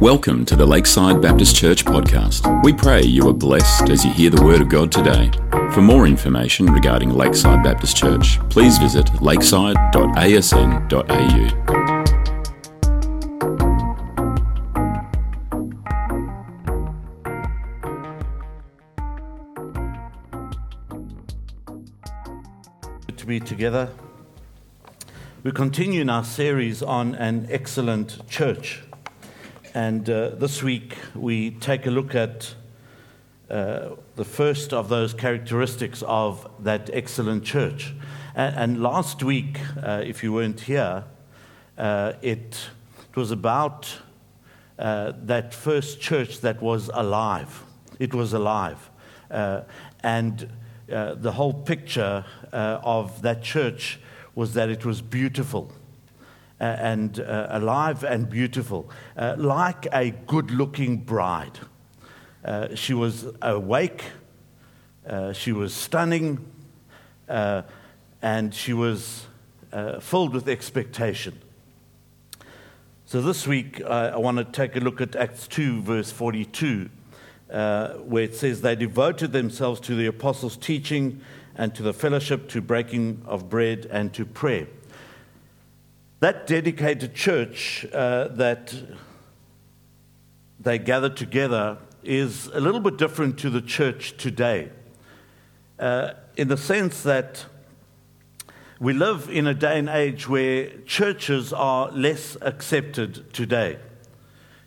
Welcome to the Lakeside Baptist Church podcast. We pray you are blessed as you hear the Word of God today. For more information regarding Lakeside Baptist Church, please visit lakeside.asn.au. Good to be together. We continue in our series on an excellent church. And uh, this week we take a look at uh, the first of those characteristics of that excellent church. And, and last week, uh, if you weren't here, uh, it, it, was about uh, that first church that was alive. It was alive. Uh, and the whole picture of that church was that it was beautiful and uh, alive and beautiful, uh, like a good looking bride. Uh, she was awake, uh, she was stunning, uh, and she was uh, filled with expectation. So this week, I want to take a look at Acts 2, verse 42, where it says, They devoted themselves to the apostles' teaching and to the fellowship, to breaking of bread, and to prayer. That dedicated church uh, that they gathered together is a little bit different to the church today, uh, in the sense that we live in a day and age where churches are less accepted today.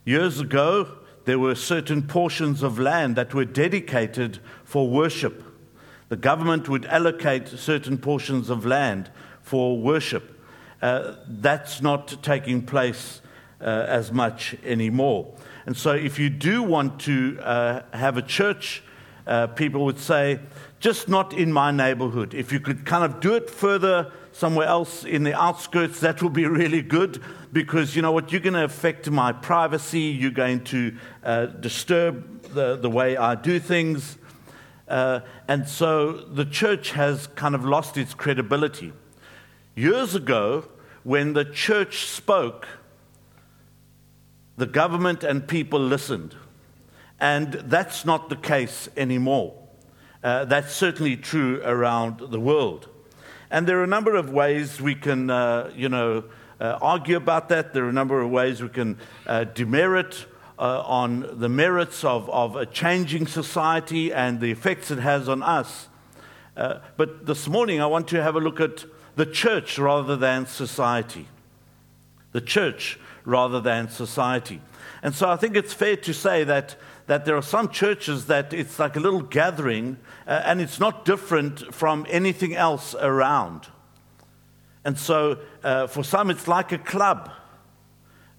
Years ago, there were certain portions of land that were dedicated for worship. The government would allocate certain portions of land for worship. Uh, that's not taking place uh, as much anymore. And so, if you do want to uh, have a church, uh, people would say, just not in my neighborhood. If you could kind of do it further somewhere else in the outskirts, that would be really good because you know what? You're going to affect my privacy, you're going to uh, disturb the, the way I do things. Uh, and so the church has kind of lost its credibility. Years ago, when the church spoke, the government and people listened. And that's not the case anymore. Uh, that's certainly true around the world. And there are a number of ways we can, uh, you know, uh, argue about that. There are a number of ways we can uh, demerit uh, on the merits of, of a changing society and the effects it has on us. Uh, but this morning, I want to have a look at the church rather than society. The church rather than society. And so I think it's fair to say that, that there are some churches that it's like a little gathering uh, and it's not different from anything else around. And so uh, for some, it's like a club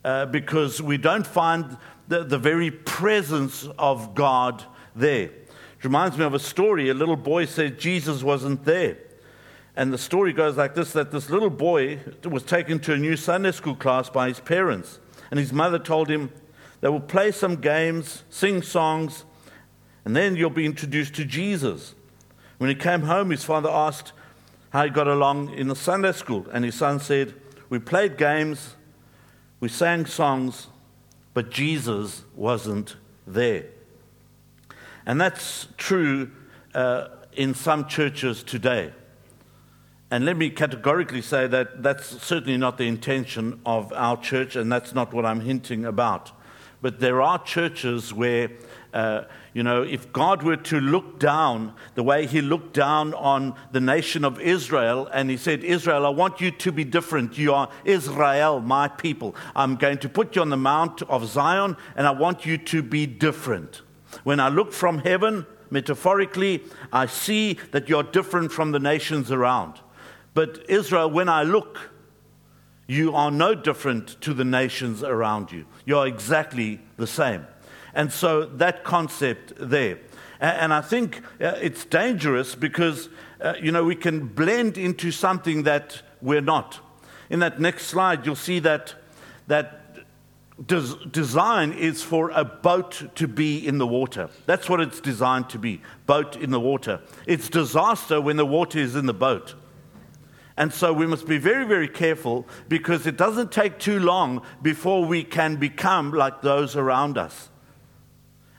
uh, because we don't find the, the very presence of God there. It reminds me of a story. A little boy said Jesus wasn't there. And the story goes like this that this little boy was taken to a new Sunday school class by his parents. And his mother told him, They will play some games, sing songs, and then you'll be introduced to Jesus. When he came home, his father asked how he got along in the Sunday school. And his son said, We played games, we sang songs, but Jesus wasn't there. And that's true uh, in some churches today. And let me categorically say that that's certainly not the intention of our church, and that's not what I'm hinting about. But there are churches where, uh, you know, if God were to look down the way He looked down on the nation of Israel, and He said, Israel, I want you to be different. You are Israel, my people. I'm going to put you on the Mount of Zion, and I want you to be different. When I look from heaven, metaphorically, I see that you're different from the nations around. But Israel, when I look, you are no different to the nations around you. You are exactly the same. And so that concept there. And I think uh, it's dangerous because, uh, you know, we can blend into something that we're not. In that next slide, you'll see that, that des- design is for a boat to be in the water. That's what it's designed to be boat in the water. It's disaster when the water is in the boat. And so we must be very, very careful because it doesn't take too long before we can become like those around us.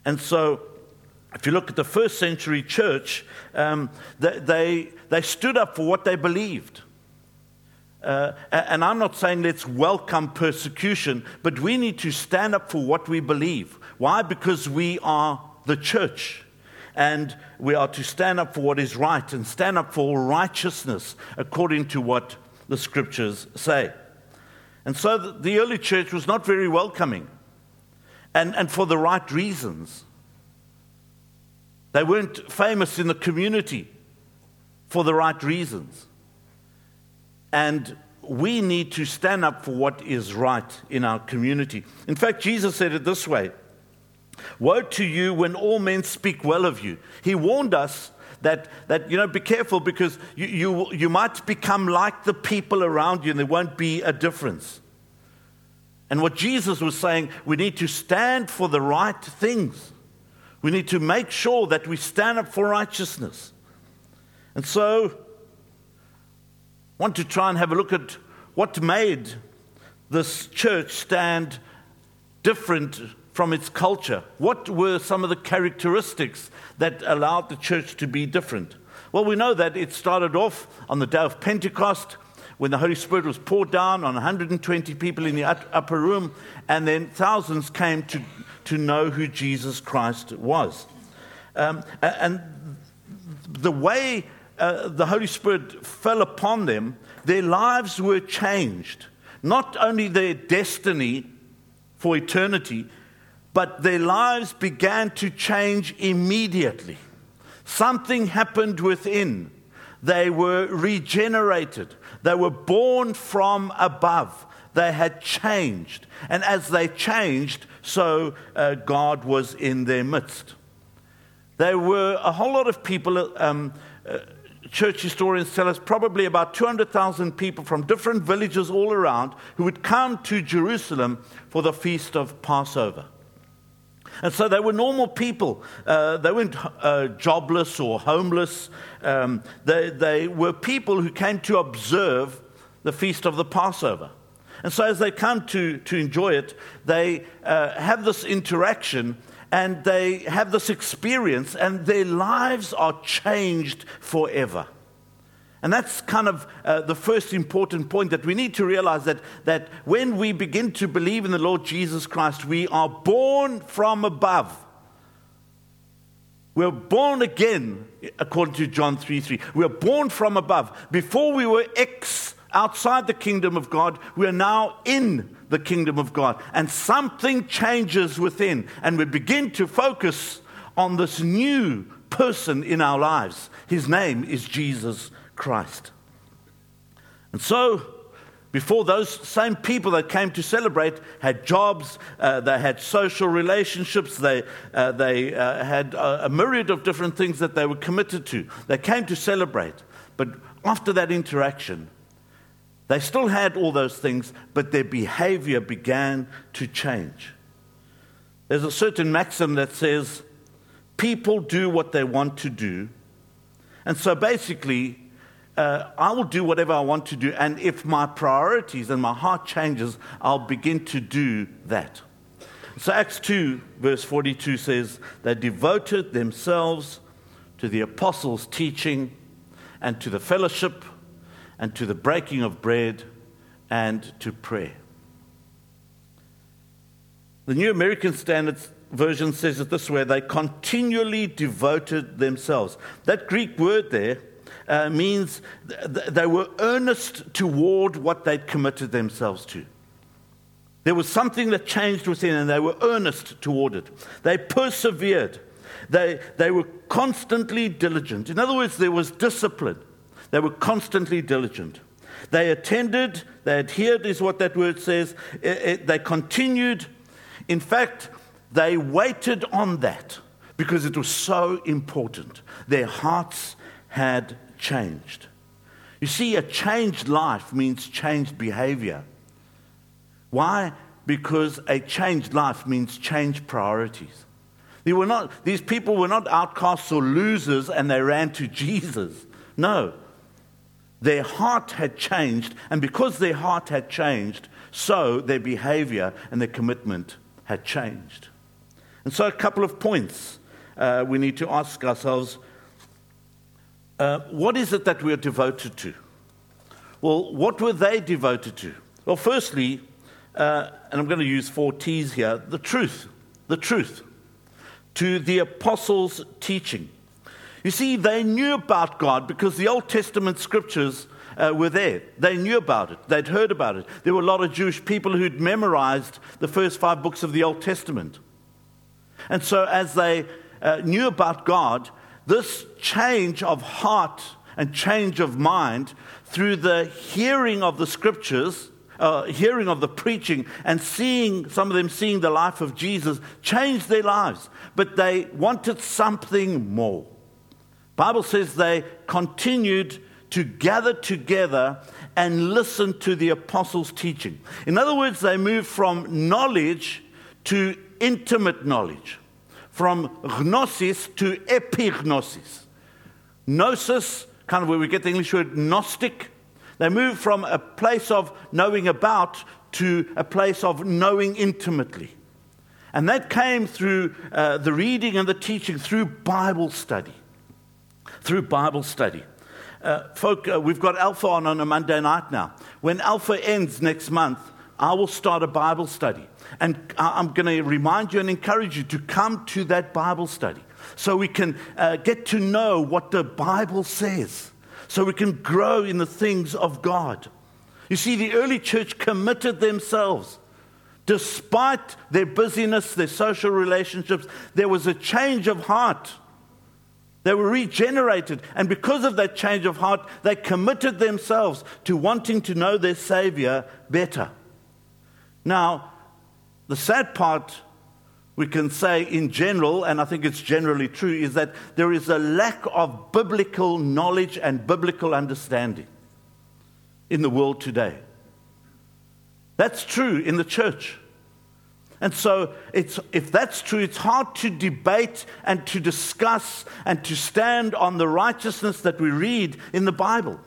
And so, if you look at the first century church, um, they, they, they, stood up for what they believed. Uh, and I'm not saying let's welcome persecution, but we need to stand up for what we believe. Why? Because we are the church and we are to stand up for what is right and stand up for righteousness according to what the scriptures say. And so the early church was not very welcoming, and, and for the right reasons. They weren't famous in the community for the right reasons. And we need to stand up for what is right in our community. In fact, Jesus said it this way Woe to you when all men speak well of you. He warned us that, that you know, be careful because you, you, you might become like the people around you and there won't be a difference. And what Jesus was saying, we need to stand for the right things. We need to make sure that we stand up for righteousness. And so, I want to try and have a look at what made this church stand different from its culture? What were some of the characteristics that allowed the church to be different? Well, we know that it started off on the day of Pentecost when the Holy Spirit was poured down on 120 people in the upper room, and then thousands came to, to know who Jesus Christ was. Um, and the way uh, the Holy Spirit fell upon them, their lives were changed. Not only their destiny for eternity, but their lives began to change immediately. Something happened within. They were regenerated. They were born from above. They had changed. And as they changed, so uh, God was in their midst. There were a whole lot of people, um, uh, church historians tell us, probably about 200,000 people from different villages all around who would come to Jerusalem for the feast of Passover. And so they were normal people. Uh, they weren't uh, jobless or homeless. Um, they, they were people who came to observe the feast of the Passover. And so as they come to, to enjoy it, they uh, have this interaction and they have this experience, and their lives are changed forever. And that's kind of uh, the first important point that we need to realize that, that when we begin to believe in the Lord Jesus Christ, we are born from above. We're born again, according to John 3 3. We're born from above. Before we were ex outside the kingdom of God, we are now in the kingdom of God. And something changes within, and we begin to focus on this new person in our lives. His name is Jesus Christ. And so, before those same people that came to celebrate had jobs, uh, they had social relationships, they, uh, they uh, had a, a myriad of different things that they were committed to. They came to celebrate. But after that interaction, they still had all those things, but their behavior began to change. There's a certain maxim that says, people do what they want to do. And so basically, uh, I will do whatever I want to do. And if my priorities and my heart changes, I'll begin to do that. So, Acts 2, verse 42 says, They devoted themselves to the apostles' teaching and to the fellowship and to the breaking of bread and to prayer. The New American Standard Version says it this way they continually devoted themselves. That Greek word there, uh, means th- they were earnest toward what they'd committed themselves to. There was something that changed within, and they were earnest toward it. They persevered. They, they were constantly diligent. In other words, there was discipline. They were constantly diligent. They attended, they adhered, is what that word says. It, it, they continued. In fact, they waited on that because it was so important. Their hearts had changed. You see, a changed life means changed behavior. Why? Because a changed life means changed priorities. They were not, these people were not outcasts or losers and they ran to Jesus. No. their heart had changed, and because their heart had changed, so their behavior and their commitment had changed. And so, a couple of points uh, we need to ask ourselves uh, what is it that we are devoted to? Well, what were they devoted to? Well, firstly, uh, and I'm going to use four T's here the truth. The truth. To the apostles' teaching. You see, they knew about God because the Old Testament scriptures uh, were there. They knew about it, they'd heard about it. There were a lot of Jewish people who'd memorized the first five books of the Old Testament. And so, as they uh, knew about God, this change of heart and change of mind through the hearing of the scriptures, uh, hearing of the preaching, and seeing some of them seeing the life of Jesus changed their lives. But they wanted something more. Bible says they continued to gather together and listen to the apostles' teaching. In other words, they moved from knowledge to intimate knowledge from gnosis to epignosis. Gnosis, kind of where we get the English word gnostic, they move from a place of knowing about to a place of knowing intimately. And that came through uh, the reading and the teaching, through Bible study. Through Bible study. Uh, folk, uh, we've got Alpha on on a Monday night now. When Alpha ends next month, I will start a Bible study. And I'm going to remind you and encourage you to come to that Bible study so we can uh, get to know what the Bible says, so we can grow in the things of God. You see, the early church committed themselves. Despite their busyness, their social relationships, there was a change of heart. They were regenerated. And because of that change of heart, they committed themselves to wanting to know their Savior better. Now, the sad part we can say in general, and I think it's generally true, is that there is a lack of biblical knowledge and biblical understanding in the world today. That's true in the church. And so, if that's true, it's hard to debate and to discuss and to stand on the righteousness that we read in the Bible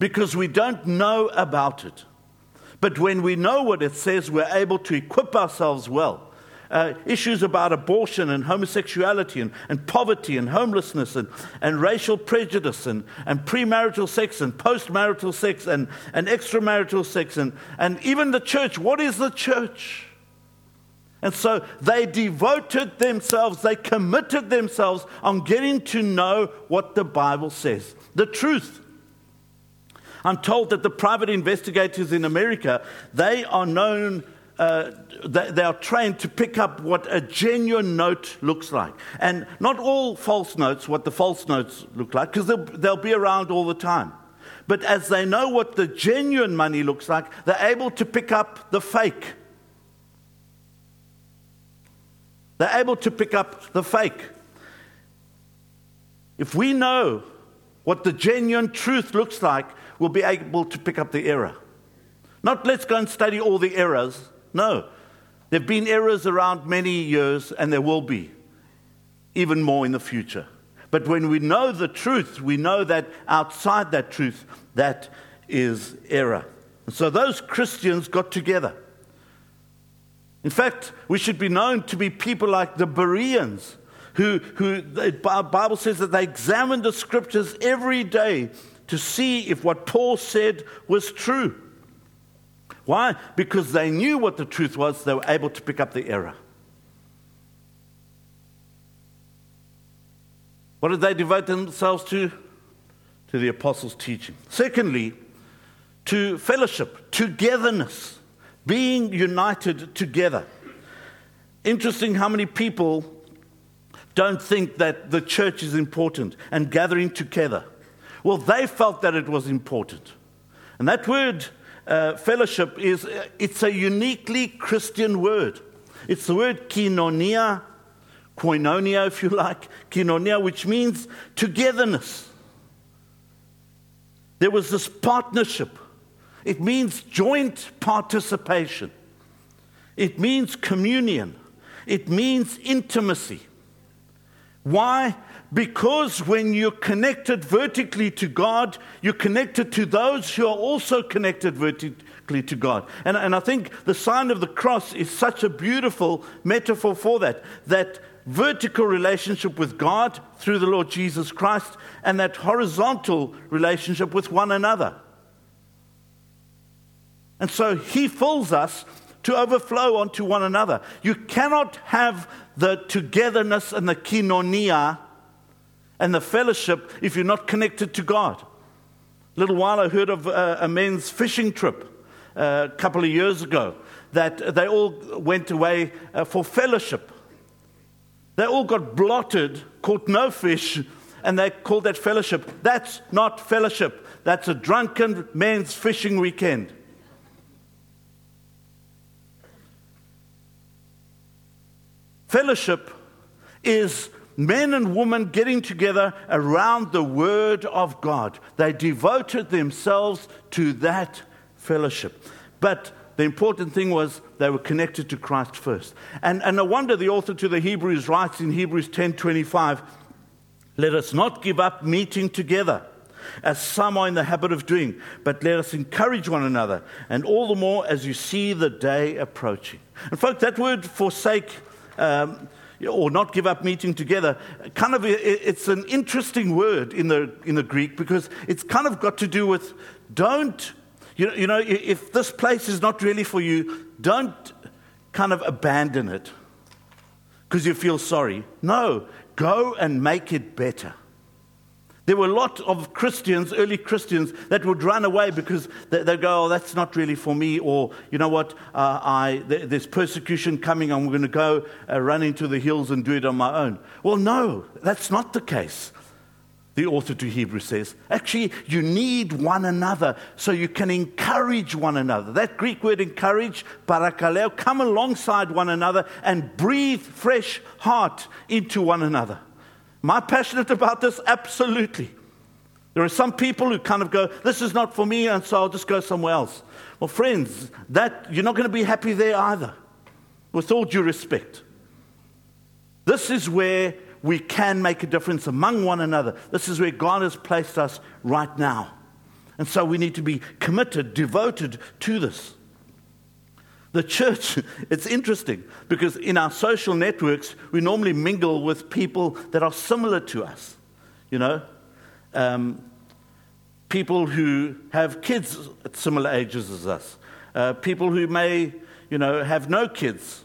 because we don't know about it. But when we know what it says, we're able to equip ourselves well. Uh, issues about abortion and homosexuality and, and poverty and homelessness and, and racial prejudice and, and premarital sex and postmarital sex and, and extramarital sex and, and even the church. What is the church? And so they devoted themselves, they committed themselves on getting to know what the Bible says, the truth. I'm told that the private investigators in America, they are known, uh, they, they, are trained to pick up what a genuine note looks like. And not all false notes, what the false notes look like, because they'll, they'll be around all the time. But as they know what the genuine money looks like, they're able to pick up the fake. They're able to pick up the fake. If we know what the genuine truth looks like, will be able to pick up the error. Not let's go and study all the errors. No. There have been errors around many years, and there will be even more in the future. But when we know the truth, we know that outside that truth, that is error. And so those Christians got together. In fact, we should be known to be people like the Bereans, who, who the Bible says that they examined the scriptures every day to see if what Paul said was true. Why? Because they knew what the truth was, they were able to pick up the error. What did they devote themselves to? To the apostles' teaching. Secondly, to fellowship, togetherness, being united together. Interesting how many people don't think that the church is important and gathering together. Well, they felt that it was important. And that word, uh, fellowship, is it's a uniquely Christian word. It's the word koinonia, koinonia, if you like, koinonia, which means togetherness. There was this partnership. It means joint participation. It means communion. It means intimacy. Why? Because when you're connected vertically to God, you're connected to those who are also connected vertically to God. And, and I think the sign of the cross is such a beautiful metaphor for that. That vertical relationship with God through the Lord Jesus Christ and that horizontal relationship with one another. And so he fills us to overflow onto one another. You cannot have the togetherness and the koinonia and the fellowship if you're not connected to God. A little while I heard of a, a men's fishing trip uh, a couple of years ago that they all went away uh, for fellowship. They all got blotted, caught no fish, and they called that fellowship. That's not fellowship. That's a drunken men's fishing weekend. Fellowship is men and women getting together around the Word of God. They devoted themselves to that fellowship. But the important thing was they were connected to Christ first. And, and no wonder the author to the Hebrews writes in Hebrews 10:25, "Let us not give up meeting together." As some are in the habit of doing, but let us encourage one another, and all the more as you see the day approaching. And, folks, that word forsake um, or not give up meeting together, kind of it's an interesting word in the, in the Greek because it's kind of got to do with don't you know, you know, if this place is not really for you, don't kind of abandon it because you feel sorry. No, go and make it better. There were a lot of Christians, early Christians, that would run away because they, would go, oh, that's not really for me, or, you know what, uh, I, there's persecution coming, I'm going to go uh, run into the hills and do it on my own. Well, no, that's not the case the author to Hebrews says. Actually, you need one another so you can encourage one another. That Greek word encourage, parakaleo, come alongside one another and breathe fresh heart into one another. Am I passionate about this? Absolutely. There are some people who kind of go, This is not for me, and so I'll just go somewhere else. Well, friends, that you're not going to be happy there either, with all due respect. This is where we can make a difference among one another. This is where God has placed us right now. And so we need to be committed, devoted to this. The church, it's interesting because in our social networks, we normally mingle with people that are similar to us. You know, um, people who have kids at similar ages as us, uh, people who may, you know, have no kids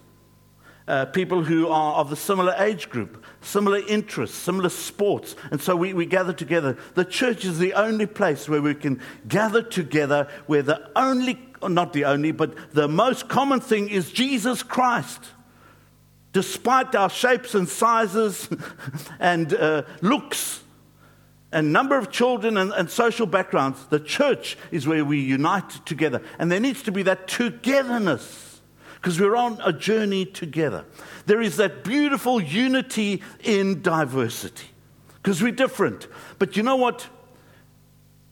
uh, people who are of the similar age group, similar interests, similar sports. And so we, we gather together. The church is the only place where we can gather together, where the only, not the only, but the most common thing is Jesus Christ. Despite our shapes and sizes and uh, looks, and number of children and, and, social backgrounds, the church is where we unite together. And there needs to be that togetherness because we're on a journey together. There is that beautiful unity in diversity because we're different. But you know what?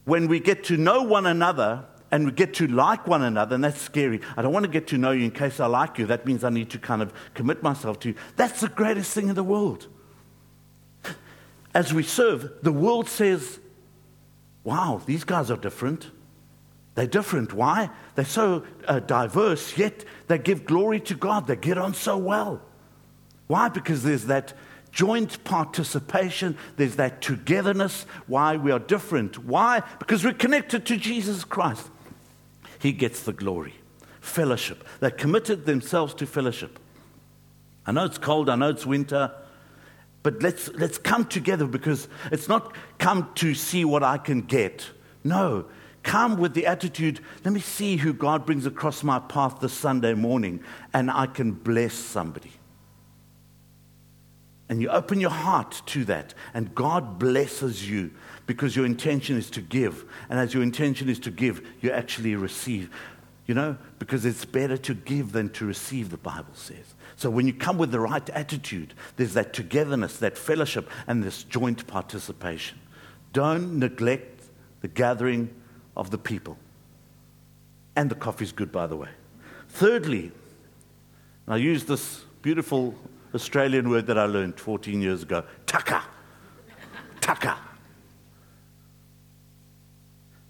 When we get to know one another, and we get to like one another, and that's scary. I don't want to get to know you in case I like you. That means I need to kind of commit myself to you. That's the greatest thing in the world. As we serve, the world says, wow, these guys are different. They're different. Why? They're so uh, diverse, yet they give glory to God. They get on so well. Why? Because there's that joint participation, there's that togetherness. Why? We are different. Why? Because we're connected to Jesus Christ. He gets the glory. Fellowship. They committed themselves to fellowship. I know it's cold, I know it's winter, but let's, let's come together because it's not come to see what I can get. No, come with the attitude, let me see who God brings across my path this Sunday morning, and I can bless somebody. And you open your heart to that, and God blesses you because your intention is to give. And as your intention is to give, you actually receive. You know, because it's better to give than to receive, the Bible says. So when you come with the right attitude, there's that togetherness, that fellowship, and this joint participation. Don't neglect the gathering of the people. And the coffee's good, by the way. Thirdly, I use this beautiful Australian word that I learned 14 years ago tucker. Tucker.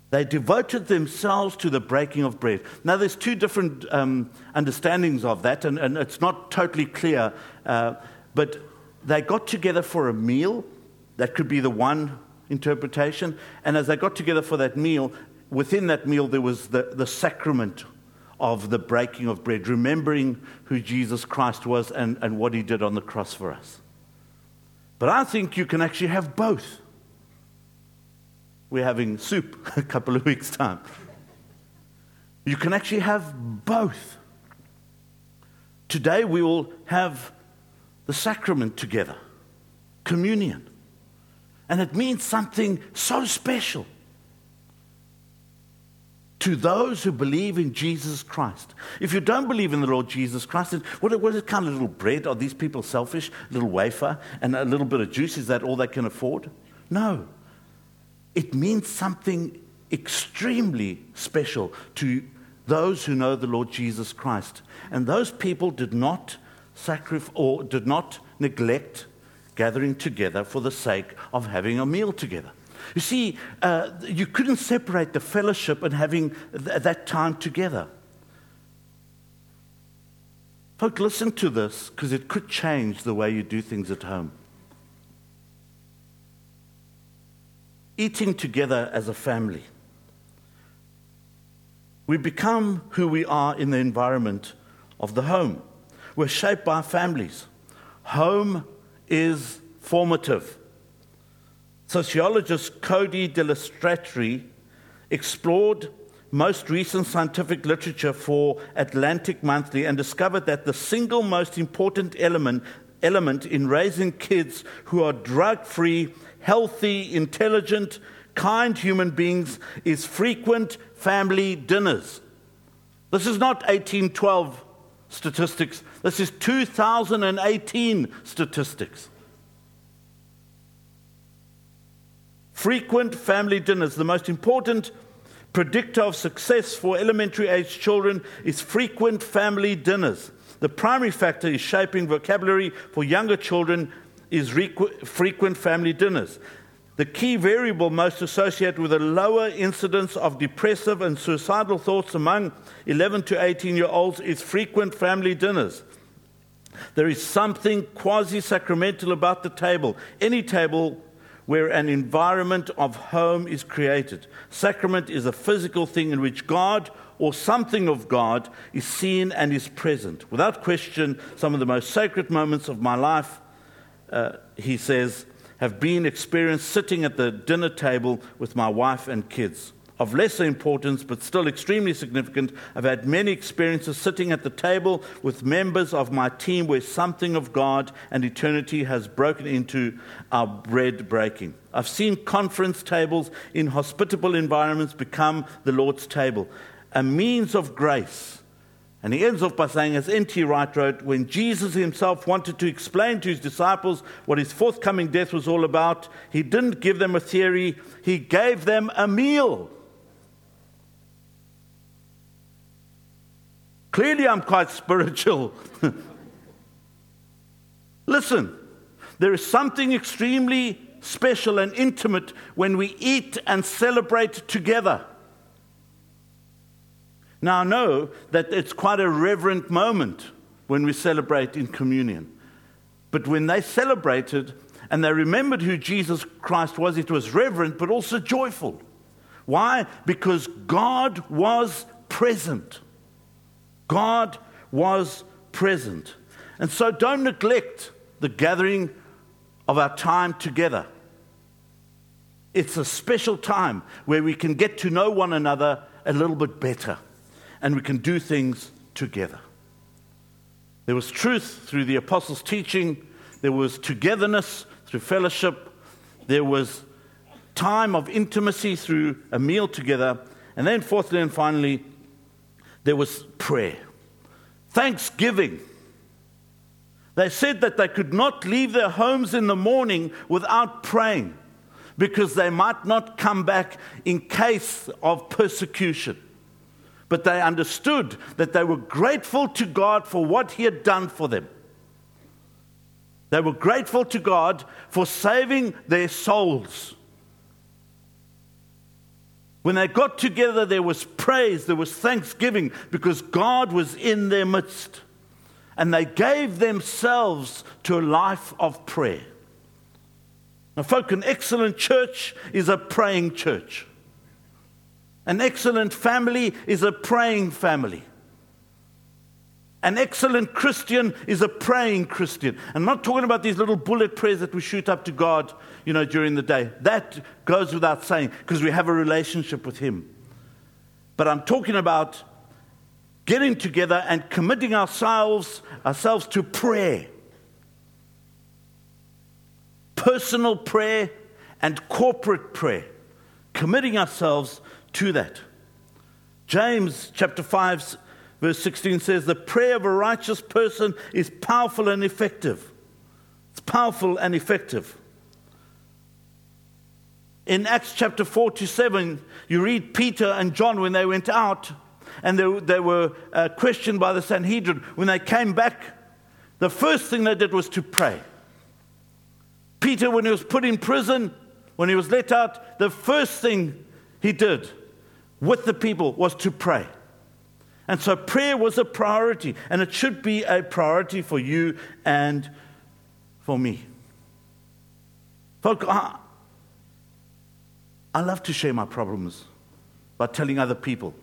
They devoted themselves to the breaking of bread. Now, there's two different um, understandings of that, and, and, it's not totally clear. Uh, but they got together for a meal. That could be the one interpretation. And as they got together for that meal, within that meal, there was the, the sacrament of the breaking of bread, remembering who Jesus Christ was and, and what he did on the cross for us. But I think you can actually have both. We're having soup a couple of weeks' time. You can actually have both. Today we will have the sacrament together, communion. And it means something so special to those who believe in Jesus Christ. If you don't believe in the Lord Jesus Christ, what, what is kind of little bread? Are these people selfish? A little wafer and a little bit of juice? Is that all they can afford? No. It means something extremely special to those who know the Lord Jesus Christ. And those people did not sacrifice or did not neglect gathering together for the sake of having a meal together. You see, uh, you couldn't separate the fellowship and having th- that time together. Folks, listen to this because it could change the way you do things at home. Eating together as a family. We become who we are in the environment of the home. We're shaped by families. Home is formative. Sociologist Cody Delistraty explored most recent scientific literature for Atlantic Monthly and discovered that the single most important element, element in raising kids who are drug free, healthy, intelligent, kind human beings is frequent family dinners. This is not 1812 statistics, this is 2018 statistics. Frequent family dinners. The most important predictor of success for elementary age children is frequent family dinners. The primary factor is shaping vocabulary for younger children is frequent family dinners. The key variable most associated with a lower incidence of depressive and suicidal thoughts among 11 to 18 year olds is frequent family dinners. There is something quasi sacramental about the table. Any table where an environment of home is created. Sacrament is a physical thing in which God or something of God is seen and is present. Without question, some of the most sacred moments of my life, uh, he says, have been experienced sitting at the dinner table with my wife and kids of lesser importance but still extremely significant. I've had many experiences sitting at the table with members of my team where something of God and eternity has broken into our bread breaking. I've seen conference tables in hospitable environments become the Lord's table, a means of grace. And he ends off by saying, as N.T. Wright wrote, when Jesus himself wanted to explain to his disciples what his forthcoming death was all about, he didn't give them a theory, he gave them a meal. Clearly, I'm quite spiritual. Listen, there is something extremely special and intimate when we eat and celebrate together. Now, I know that it's quite a reverent moment when we celebrate in communion. But when they celebrated and they remembered who Jesus Christ was, it was reverent but also joyful. Why? Because God was present. God was present. And so don't neglect the gathering of our time together. It's a special time where we can get to know one another a little bit better and we can do things together. There was truth through the apostles' teaching, there was togetherness through fellowship, there was time of intimacy through a meal together, and then, fourthly and finally, there was prayer, thanksgiving. They said that they could not leave their homes in the morning without praying because they might not come back in case of persecution. But they understood that they were grateful to God for what He had done for them. They were grateful to God for saving their souls. When they got together, there was praise, there was thanksgiving because God was in their midst. And they gave themselves to a life of prayer. Now, folk, an excellent church is a praying church. An excellent family is a praying family. An excellent Christian is a praying Christian. I'm not talking about these little bullet prayers that we shoot up to God, you know, during the day. That goes without saying because we have a relationship with Him. But I'm talking about getting together and committing ourselves, ourselves to prayer. Personal prayer and corporate prayer. Committing ourselves to that. James chapter 5 Verse 16 says, The prayer of a righteous person is powerful and effective. It's powerful and effective. In Acts chapter 47, you read Peter and John when they went out and they, they were uh, questioned by the Sanhedrin. When they came back, the first thing they did was to pray. Peter, when he was put in prison, when he was let out, the first thing he did with the people was to pray. And so prayer was a priority, and it should be a priority for you and for me. Folk, I, I love to share my problems by telling other people.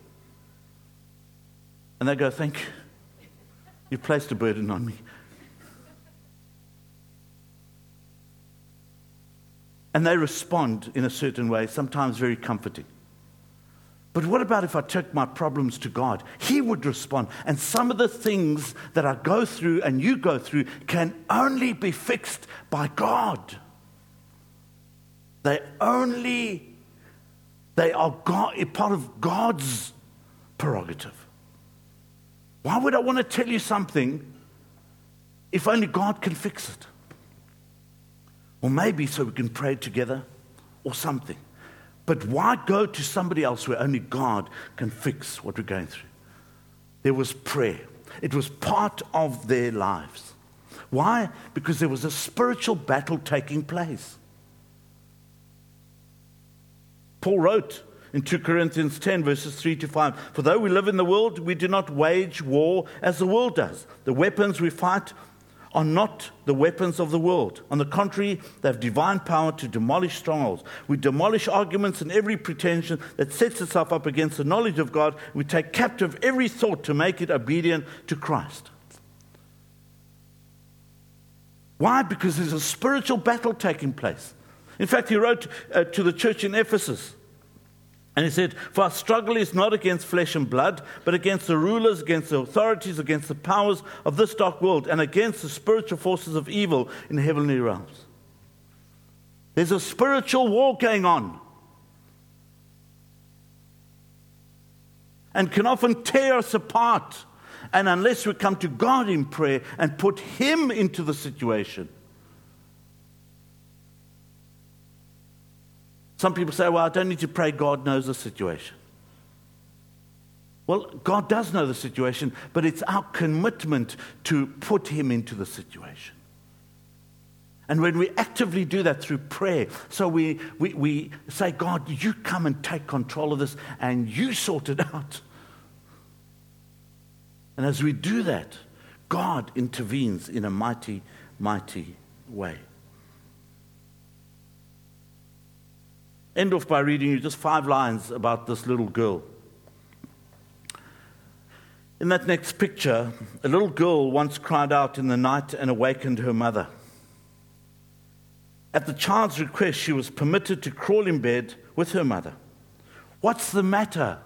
And they go, Thank you. You've placed a burden on me. And they respond in a certain way, sometimes very comforting. But what about if I took my problems to God? He would respond. And some of the things that I go through and you go through can only be fixed by God. They only, they are God, part of God's prerogative. Why would I want to tell you something if only God can fix it? Or maybe so we can pray together or something. But why go to somebody else where only God can fix what we're going through? There was prayer, it was part of their lives. Why? Because there was a spiritual battle taking place. Paul wrote in 2 Corinthians 10, verses 3 to 5 For though we live in the world, we do not wage war as the world does. The weapons we fight are not the weapons of the world. On the contrary, they have divine power to demolish strongholds. We demolish arguments and every pretension that sets itself up against the knowledge of God. We take captive every thought to make it obedient to Christ. Why? Because there's a spiritual battle taking place. In fact, he wrote uh, to the church in Ephesus and he said, For our struggle is not against flesh and blood, but against the rulers, against the authorities, against the powers of this dark world, and against the spiritual forces of evil in heavenly realms. There's a spiritual war going on. And can often tear us apart. And unless we come to God in prayer and put Him into the situation, Some people say, well, I don't need to pray, God knows the situation. Well, God does know the situation, but it's our commitment to put Him into the situation. And when we actively do that through prayer, so we, we, we say, God, you come and take control of this and you sort it out. And as we do that, God intervenes in a mighty, mighty way. End off by reading you just five lines about this little girl. In that next picture, a little girl once cried out in the night and awakened her mother. At the child's request, she was permitted to crawl in bed with her mother. What's the matter?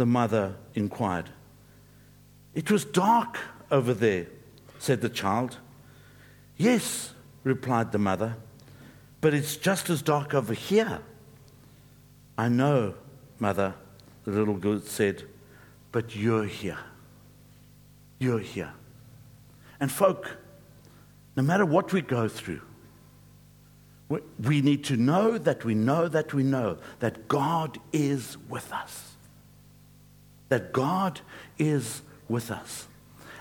the mother inquired. It was dark over there, said the child. Yes, replied the mother, but it's just as dark over here. I know, mother, the little girl said, but you're here. You're here. And, folk, no matter what we go through, we need to know that we know that we know that God is with us. That God is with us.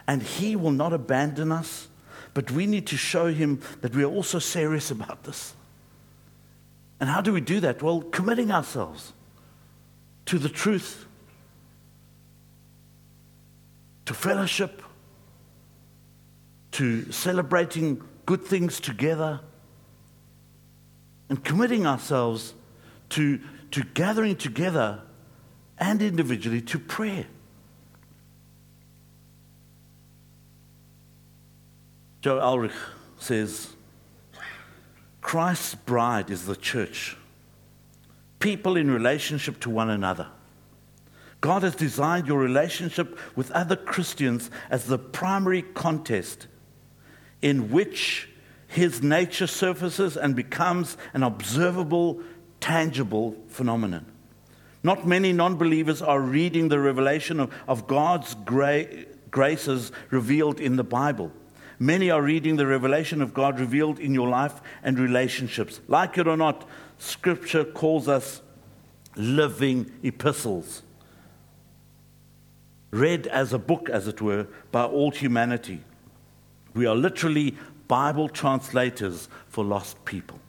And He will not abandon us, But we need to show him that we are also serious about this. And how do we do that? Well, committing ourselves to the truth, to fellowship, to celebrating good things together, and committing ourselves to, to gathering together and individually to prayer. Joe Ulrich says, Christ's bride is the church, people in relationship to one another. God has designed your relationship with other Christians as the primary contest in which his nature surfaces and becomes an observable, tangible phenomenon. Not many non believers are reading the revelation of, of God's gra- graces revealed in the Bible. Many are reading the revelation of God revealed in your life and relationships. Like it or not, Scripture calls us living epistles, read as a book, as it were, by all humanity. We are literally Bible translators for lost people.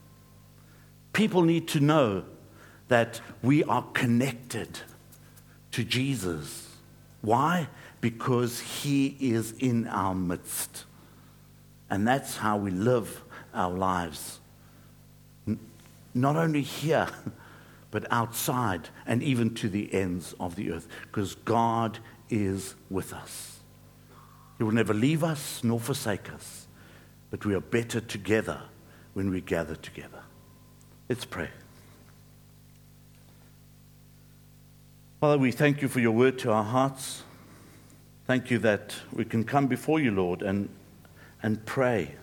People need to know that we are connected to Jesus. Why? Because he is in our midst. And that's how we live our lives. Not only here, but outside and even to the ends of the earth, because God is with us. He will never leave us nor forsake us, but we are better together when we gather together. Let's pray. Father, we thank you for your word to our hearts. Thank you that we can come before you, Lord, and and pray.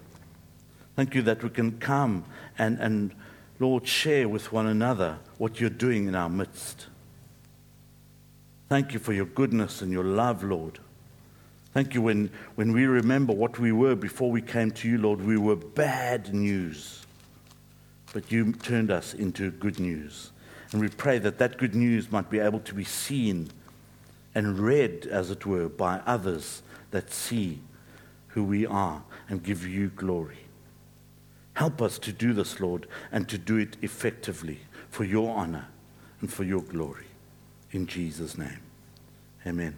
Thank you that we can come and, and, Lord, share with one another what you're doing in our midst. Thank you for your goodness and your love, Lord. Thank you when, when we remember what we were before we came to you, Lord. We were bad news, but you turned us into good news. And we pray that that good news might be able to be seen and read, as it were, by others that see who we are and give you glory. Help us to do this, Lord, and to do it effectively for your honor and for your glory. In Jesus' name, amen.